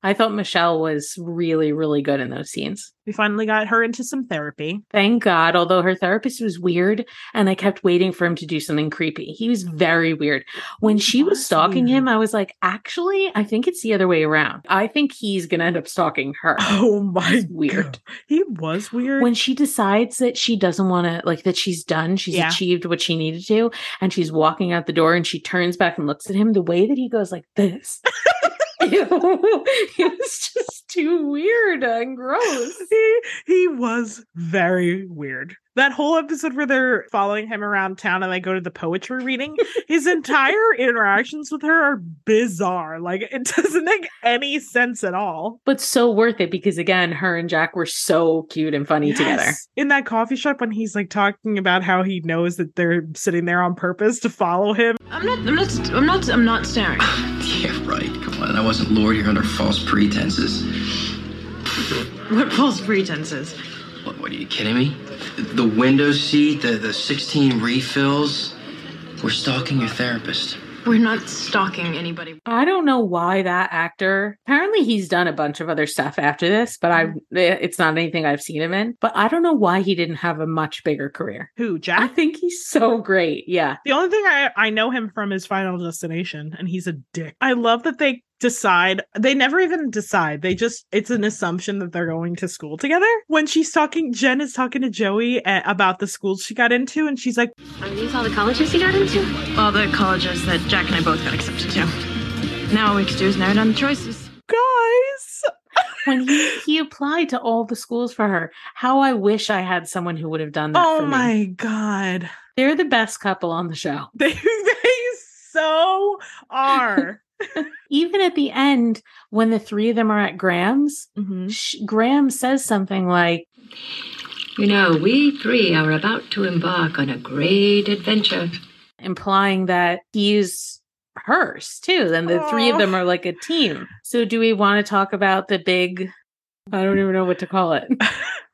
I thought Michelle was really, really good in those scenes. We finally got her into some therapy. Thank God, although her therapist was weird and I kept waiting for him to do something creepy. He was very weird. When she was stalking him, I was like, actually, I think it's the other way around. I think he's going to end up stalking her. Oh my weird. God. He was weird. When she decides that she doesn't want to, like, that she's done, she's Yeah. achieved what she needed to, and she's walking out the door and she turns back and looks at him, the way that he goes like this. It was just too weird and gross. he he was very weird. That whole episode where they're following him around town and they go to the poetry reading, his entire interactions with her are bizarre. Like it doesn't make any sense at all. but so worth it because again, her and Jack were so cute and funny together. In that coffee shop when he's like talking about how he knows that they're sitting there on purpose to follow him. I'm not, I'm not, I'm not, I'm not staring. Yeah, right. Come on. I wasn't lured here under false pretenses. What false pretenses? What, what are you kidding me? The window seat, the, the 16 refills. We're stalking your therapist. We're not stalking anybody. I don't know why that actor. Apparently, he's done a bunch of other stuff after this, but I mm-hmm. eh, it's not anything I've seen him in. But I don't know why he didn't have a much bigger career. Who, Jack? I think he's so great. Yeah. The only thing I, I know him from is Final Destination, and he's a dick. I love that they decide, they never even decide. They just, it's an assumption that they're going to school together. When she's talking, Jen is talking to Joey uh, about the schools she got into, and she's like, Are these all the colleges you got into? All the colleges that Jack and I both got accepted to. Now all we have to do is narrow down the choices. guys. When he, he applied to all the schools for her, how I wish I had someone who would have done that Oh for me. my God. They're the best couple on the show. They, they so are. Even at the end, when the three of them are at Grams', Mhm. sh- Graham says something like, You know, we three are about to embark on a great adventure. implying that he's hers too. Then the three of them are like a team. So, do we want to talk about the big? I don't even know what to call it.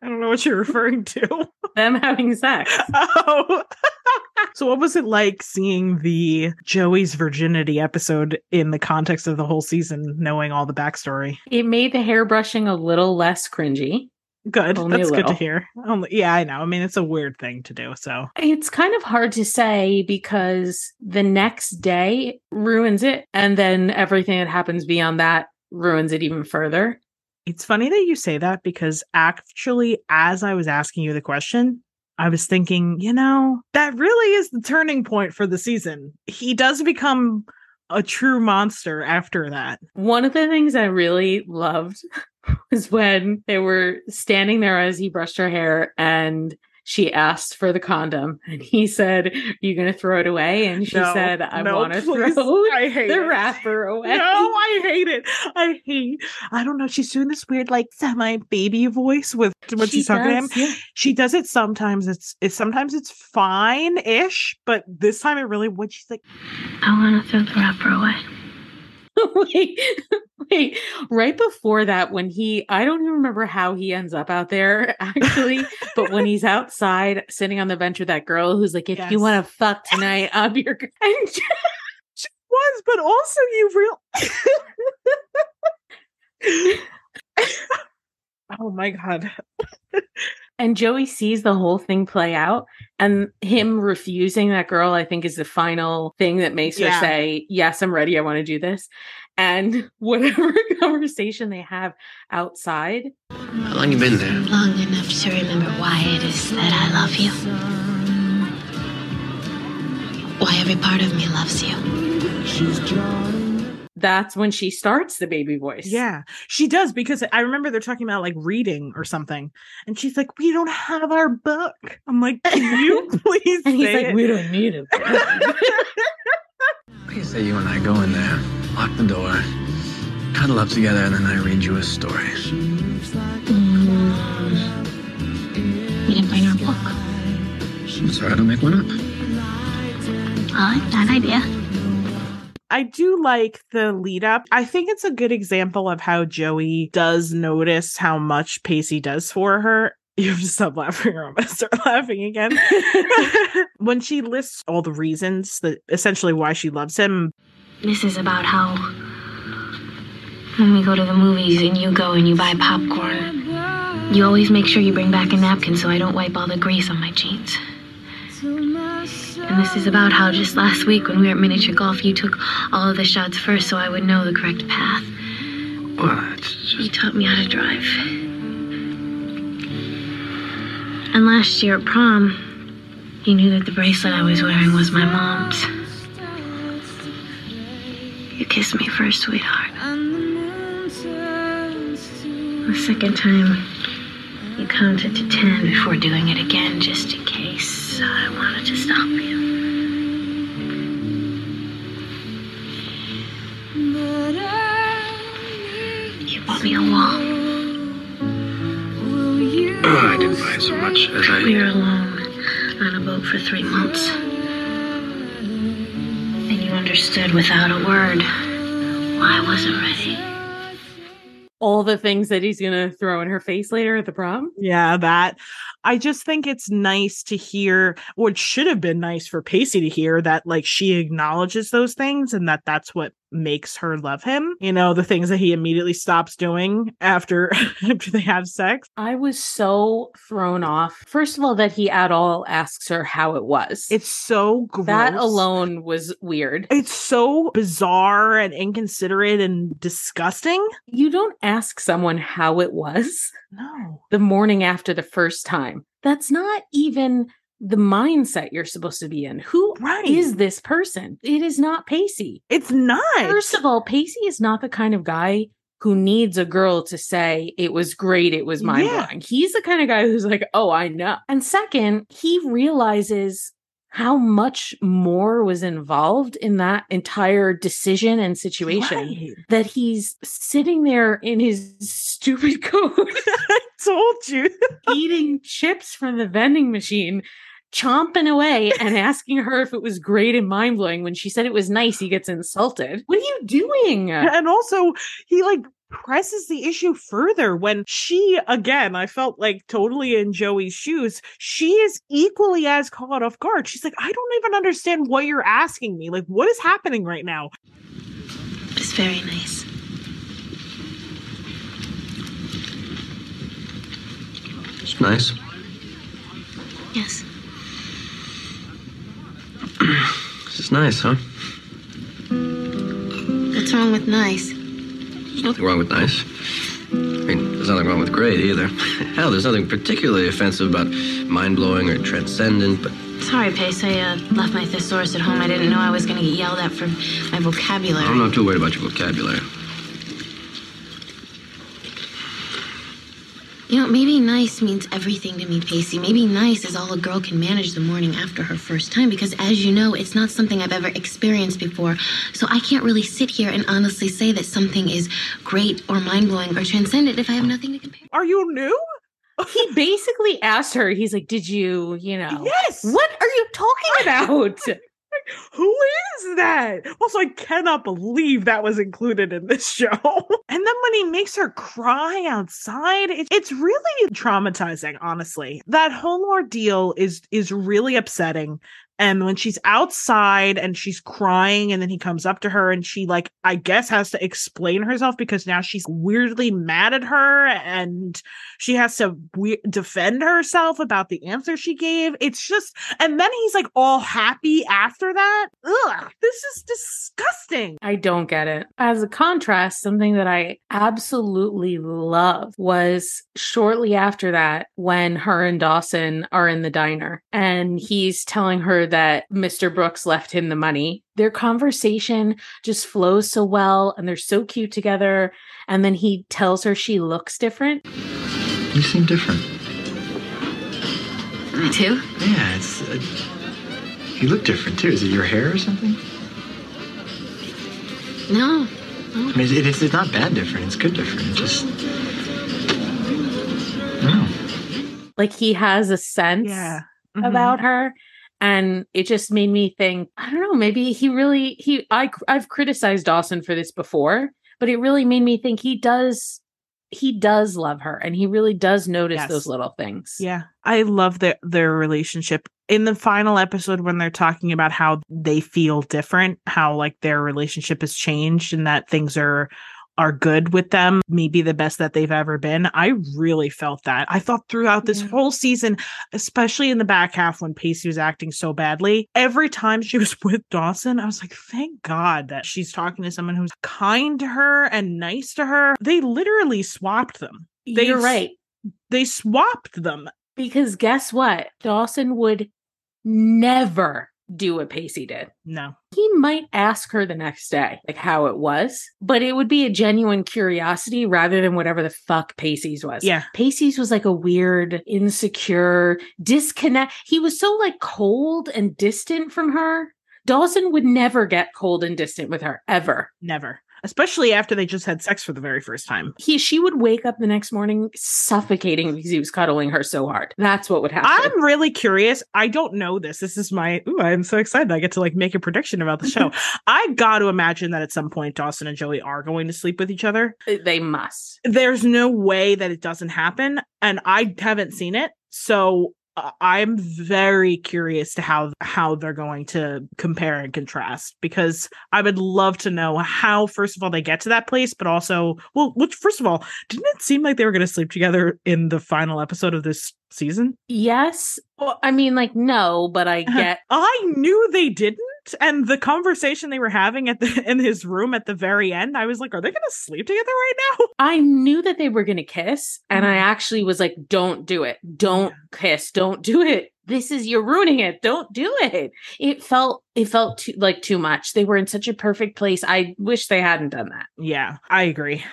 I don't know what you're referring to. them having sex. Oh. so what was it like seeing the Joey's virginity episode in the context of the whole season, knowing all the backstory? It made the hairbrushing a little less cringy. Good. Only That's good to hear. Only, yeah, I know. I mean, it's a weird thing to do. So It's kind of hard to say because the next day ruins it. And then everything that happens beyond that ruins it even further. It's funny that you say that because actually, as I was asking you the question, I was thinking, you know, that really is the turning point for the season. He does become a true monster after that. One of the things I really loved was when they were standing there as he brushed her hair and she asked for the condom and he said, You gonna throw it away? And she No, said, I no, wanna please. throw I hate the it. wrapper away. No, I hate it. I hate. I don't know. She's doing this weird, like semi baby voice with when She she's talking to him. does, yeah. She does it sometimes. It's it's sometimes it's fine ish, but this time it really would. She's like, I want to throw the wrapper away. wait, wait. Right before that, when he, I don't even remember how he ends up out there actually, but when he's outside sitting on the bench with that girl who's like, if you want to fuck tonight, I'm your. g-" And she was, but also you real. oh my god. And Joey sees the whole thing play out, and him refusing that girl, I think, is the final thing that makes Yeah. her say, Yes, I'm ready. I want to do this. And whatever conversation they have outside, How long you been there? Long enough to remember why it is that I love you. Why every part of me loves you. That's when she starts the baby voice. Yeah, she does because I remember they're talking about like reading or something, and she's like, "We don't have our book." I'm like, "Can you please?" And he's like, it?" We don't need it. Please say you and I go in there, lock the door, cuddle up together, and then I read you a story? We didn't bring our book. That's all right, I'll make one up. I like that idea. I do like the lead up. I think it's a good example of how Joey does notice how much Pacey does for her. You have to stop laughing or I'm gonna start laughing again. when she lists all the reasons that essentially why she loves him. This is about how when we go to the movies and you go and you buy popcorn, you always make sure you bring back a napkin so I don't wipe all the grease on my jeans. And this is about how just last week when we were at miniature golf, you took all of the shots first so I would know the correct path. What? It's You taught me how to drive. And last year at prom, you knew that the bracelet I was wearing was my mom's. You kissed me first, sweetheart. The second time, you counted to ten before doing it again, just in case I wanted to stop you. You bought me a wall. Oh, I didn't mind so much as I. We were alone on a boat for three months. And you understood without a word why I wasn't ready. All the things that he's gonna throw in her face later at the prom. Yeah, that. I just think it's nice to hear, or it should have been nice for Pacey to hear that, like, she acknowledges those things and that that's what makes her love him. You know, the things that he immediately stops doing after after they have sex. I was so thrown off. First of all, that he at all asks her how it was. It's so gross. that alone was weird. It's so bizarre and inconsiderate and disgusting. You don't ask someone how it was No. the morning after the first time. That's not even the mindset you're supposed to be in. Who is Right. this person? It is not Pacey. It's not. First of all, Pacey is not the kind of guy who needs a girl to say it was great, it was mind blowing. He's the kind of guy who's like, oh, I know. And second, he realizes how much more was involved in that entire decision and situation Right. that he's sitting there in his stupid coat I told you. eating chips from the vending machine chomping away and asking her if it was great and mind blowing when she said it was nice he gets insulted. What are you doing? And also he like presses the issue further when she again i felt like totally in joey's shoes. She is equally as caught off guard. She's like i don't even understand what you're asking me. Like what is happening right now? It's very nice. It's nice. Yes. This is nice, huh? What's wrong with nice? There's nothing wrong with nice. I mean, there's nothing wrong with great either. Hell, there's nothing particularly offensive about mind blowing or transcendent, but Sorry, Pace. I uh, left my thesaurus at home. I didn't know I was going to get yelled at for my vocabulary. I'm not too worried about your vocabulary. You know, maybe nice means everything to me, Pacey. Maybe nice is all a girl can manage the morning after her first time because, as you know, it's not something I've ever experienced before. So I can't really sit here and honestly say that something is great or mind blowing or transcendent if I have nothing to compare. Are you new? he basically asked her, he's like, Did you, you know, Yes. what are you talking about? Who is that? Also, I cannot believe that was included in this show. and then when he makes her cry outside, it, it's really traumatizing, honestly. That whole ordeal is is really upsetting. And when she's outside and she's crying, and then he comes up to her and she, like, I guess has to explain herself because now she's weirdly mad at her and she has to we- defend herself about the answer she gave. It's just, and then he's like all happy after that. Ugh, this is disgusting. I don't get it. As a contrast, something that I absolutely love was shortly after that when her and Dawson are in the diner and he's telling her that Mr. Brooks left him the money. Their conversation just flows so well and they're so cute together. And then he tells her she looks different. You seem different. Me too? Yeah, it's. Uh, you look different too. Is it your hair or something? No. I mean, it, it's, it's not bad different. It's good different. It's just. No. Like he has a sense Yeah. Mhm. about her. And it just made me think, I don't know, maybe he really he I I've criticized Dawson for this before, but it really made me think he does he does love her and he really does notice Yes. those little things. Yeah. I love their their relationship. In the final episode when they're talking about how they feel different, how like their relationship has changed and that things are are good with them, maybe the best that they've ever been. I really felt that. I thought throughout this Yeah. whole season, especially in the back half when Pacey was acting so badly, every time she was with Dawson, I was like, thank God that she's talking to someone who's kind to her and nice to her. They literally swapped them. They You're right. They swapped them. Because guess what? Dawson would never do what Pacey did. No. He might ask her the next day, like how it was, but it would be a genuine curiosity rather than whatever the fuck Pacey's was. Yeah. Pacey's was like a weird, insecure, disconnect. He was so like cold and distant from her. Dawson would never get cold and distant with her ever. Never. Especially after they just had sex for the very first time. He she would wake up the next morning suffocating because he was cuddling her so hard. That's what would happen. I'm really curious. I don't know this. This is my ooh, I'm so excited. I get to like make a prediction about the show. I got to imagine that at some point Dawson and Joey are going to sleep with each other. they must. There's no way that it doesn't happen and I haven't seen it. So uh, I'm very curious to how how they're going to compare and contrast because I would love to know how first of all they get to that place but also well which first of all didn't it seem like they were going to sleep together in the final episode of this season? Yes. Well, I mean, like, no, but I get I knew they didn't, and the conversation they were having at the in his room at the very end, I was like, "Are they going to sleep together right now?" I knew that they were going to kiss, and I Mhm. actually was like, "Don't do it! Don't kiss! Don't do it! This is you're ruining it! Don't do it!" It felt it felt too, like too much. They were in such a perfect place. I wish they hadn't done that. Yeah, I agree.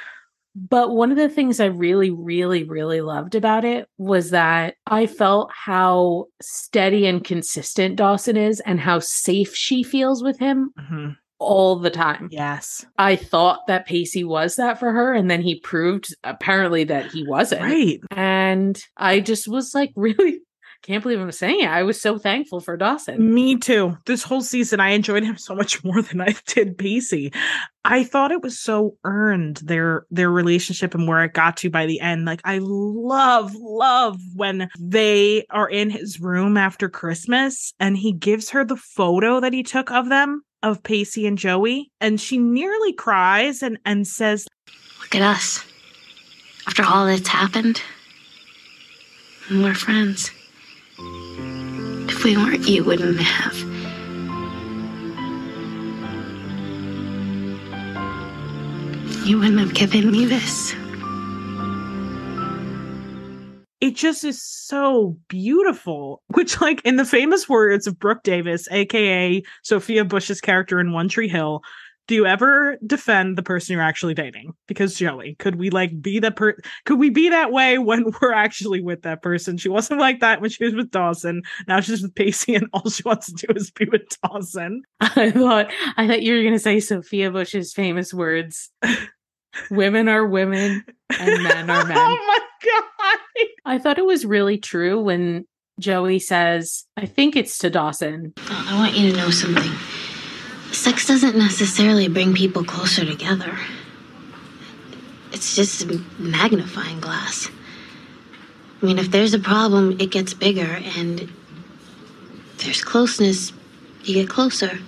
But one of the things I really, really, really loved about it was that I felt how steady and consistent Dawson is, and how safe she feels with him Mhm. all the time. Yes, I thought that Pacey was that for her, and then he proved apparently that he wasn't. right. And I just was like, really can't believe I'm saying it. I was so thankful for Dawson. Me too. This whole season, I enjoyed him so much more than I did Pacey. I thought it was so earned their their relationship and where it got to by the end. Like I love love when they are in his room after Christmas and he gives her the photo that he took of them of Pacey and Joey and she nearly cries and and says Look at us. After all that's happened, And we're friends. If we weren't, you wouldn't have. You wouldn't have given me this. it just is so beautiful. Which, like, in the famous words of Brooke Davis, aka Sophia Bush's character in One Tree Hill, do you ever defend the person you're actually dating? Because Joey, could we like be that per? Could we be that way when we're actually with that person? She wasn't like that when she was with Dawson. Now she's with Pacey, and all she wants to do is be with Dawson. I thought I thought you were gonna say Sophia Bush's famous words. women are women and men are men. oh my god! I thought it was really true when Joey says, I think it's to Dawson. I want you to know something. Sex doesn't necessarily bring people closer together. It's just a magnifying glass. I mean, if there's a problem, it gets bigger, and there's closeness, you get closer.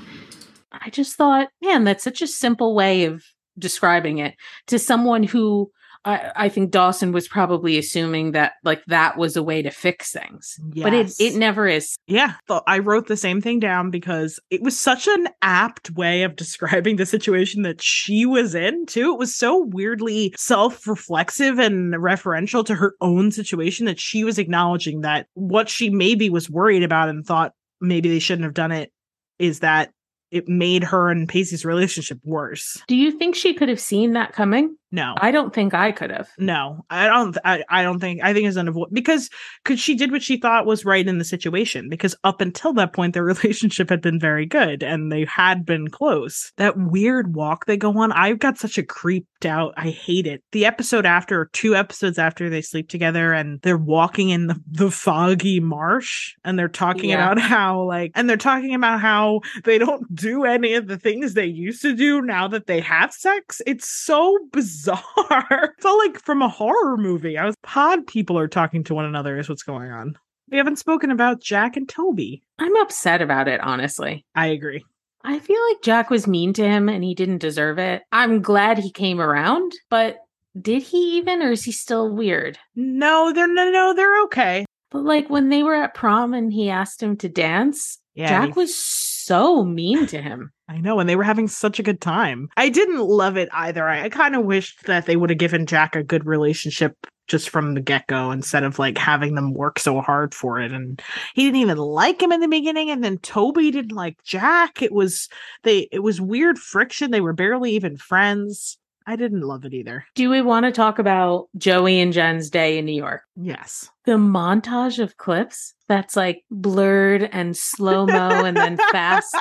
I just thought, man, that's such a simple way of describing it to someone who I, I think Dawson was probably assuming that like that was a way to fix things. But it it never is. Yeah, I wrote the same thing down because it was such an apt way of describing the situation that she was in, too. It was so weirdly self reflexive and referential to her own situation that she was acknowledging that what she maybe was worried about and thought maybe they shouldn't have done it is that it made her and Pacey's relationship worse. Do you think she could have seen that coming? No. I don't think I could have. No, I don't. I, I don't think. I think it's unavoidable because because she did what she thought was right in the situation. Because up until that point, their relationship had been very good and they had been close. That weird walk they go on, I've got such a creeped out. I hate it. The episode after, or two episodes after, they sleep together and they're walking in the, the foggy marsh and they're talking Yeah. about how like and they're talking about how they don't do any of the things they used to do now that they have sex. It's so bizarre. It felt like from a horror movie. I was pod people are talking to one another is what's going on. We haven't spoken about Jack and Toby. I'm upset about it, honestly. I agree. I feel like Jack was mean to him and he didn't deserve it. I'm glad he came around, but did he even or is he still weird? No, they're no no, they're okay. But like when they were at prom and he asked him to dance, Yeah, Jack he- was so mean to him. I know, and they were having such a good time. I didn't love it either. I, I kind of wished that they would have given Jack a good relationship just from the get go instead of like having them work so hard for it. And he didn't even like him in the beginning, and then Toby didn't like Jack. It was they. It was weird friction. They were barely even friends. I didn't love it either. Do we want to talk about Joey and Jen's day in New York? Yes. The montage of clips that's like blurred and slow mo and then fast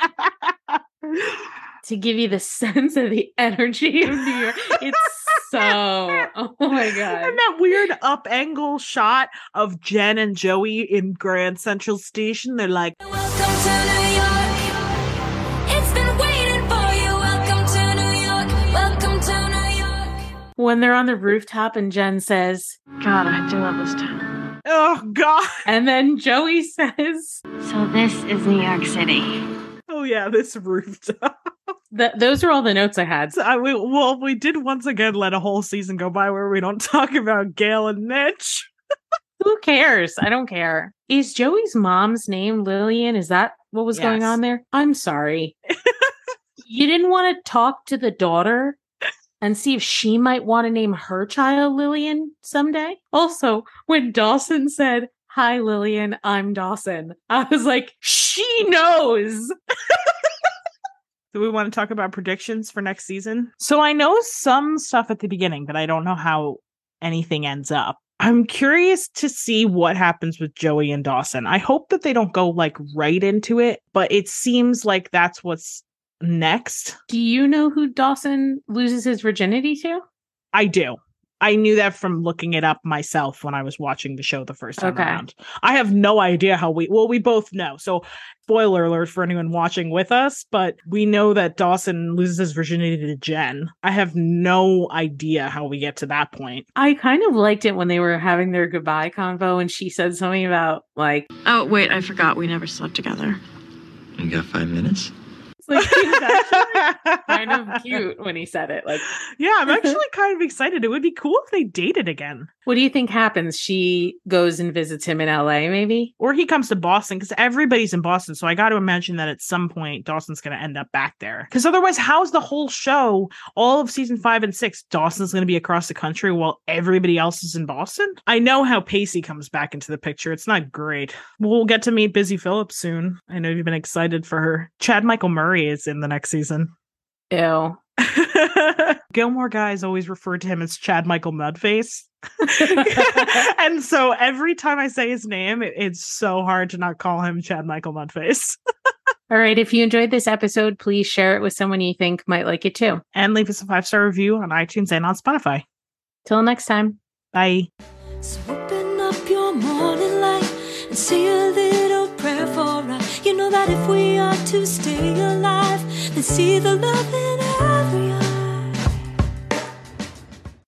to give you the sense of the energy of New York. It's so, oh my God. And that weird up angle shot of Jen and Joey in Grand Central Station. They're like, Welcome to New York. It's been waiting for you. Welcome to New York. Welcome to New York. When they're on the rooftop and Jen says, God, I do love this town. oh God. and then Joey says, So this is New York City. Oh yeah, this rooftop. that those are all the notes I had. So I, we, well, we did once again let a whole season go by where we don't talk about Gail and Mitch. Who cares? I don't care. Is Joey's mom's name Lillian? Is that what was going on there? I'm sorry. you didn't want to talk to the daughter and see if she might want to name her child Lillian someday? Also, when Dawson said, Hi, Lillian, I'm Dawson, I was like, She knows. Do we want to talk about predictions for next season? So I know some stuff at the beginning, but I don't know how anything ends up. I'm curious to see what happens with Joey and Dawson. I hope that they don't go like right into it, but it seems like that's what's next. Do you know who Dawson loses his virginity to? I do. I knew that from looking it up myself when I was watching the show the first time Okay. around. I have no idea how we well, we both know. So spoiler alert for anyone watching with us, but we know that Dawson loses his virginity to Jen. I have no idea how we get to that point. I kind of liked it when they were having their goodbye convo and she said something about like Oh, wait, I forgot we never slept together. You got five minutes? Like he was actually kind of cute when he said it. Like, yeah, I'm actually kind of excited. It would be cool if they dated again. what do you think happens? She goes and visits him in LA, maybe? Or he comes to Boston because everybody's in Boston. So I got to imagine that at some point Dawson's going to end up back there. Because otherwise, how's the whole show, all of season five and six, Dawson's going to be across the country while everybody else is in Boston? I know how Pacey comes back into the picture. It's not great. We'll get to meet Busy Phillips soon. I know you've been excited for her. Chad Michael Murray is in the next season. Ew. Gilmore guys always refer to him as Chad Michael Mudface. and so every time I say his name, it- it's so hard to not call him Chad Michael Mudface. All right. If you enjoyed this episode, please share it with someone you think might like it too. and leave us a five star review on iTunes and on Spotify. Till next time. Bye. So open up your morning light and say a little prayer for us. You know that if we are to stay alive, then see the love in every eye.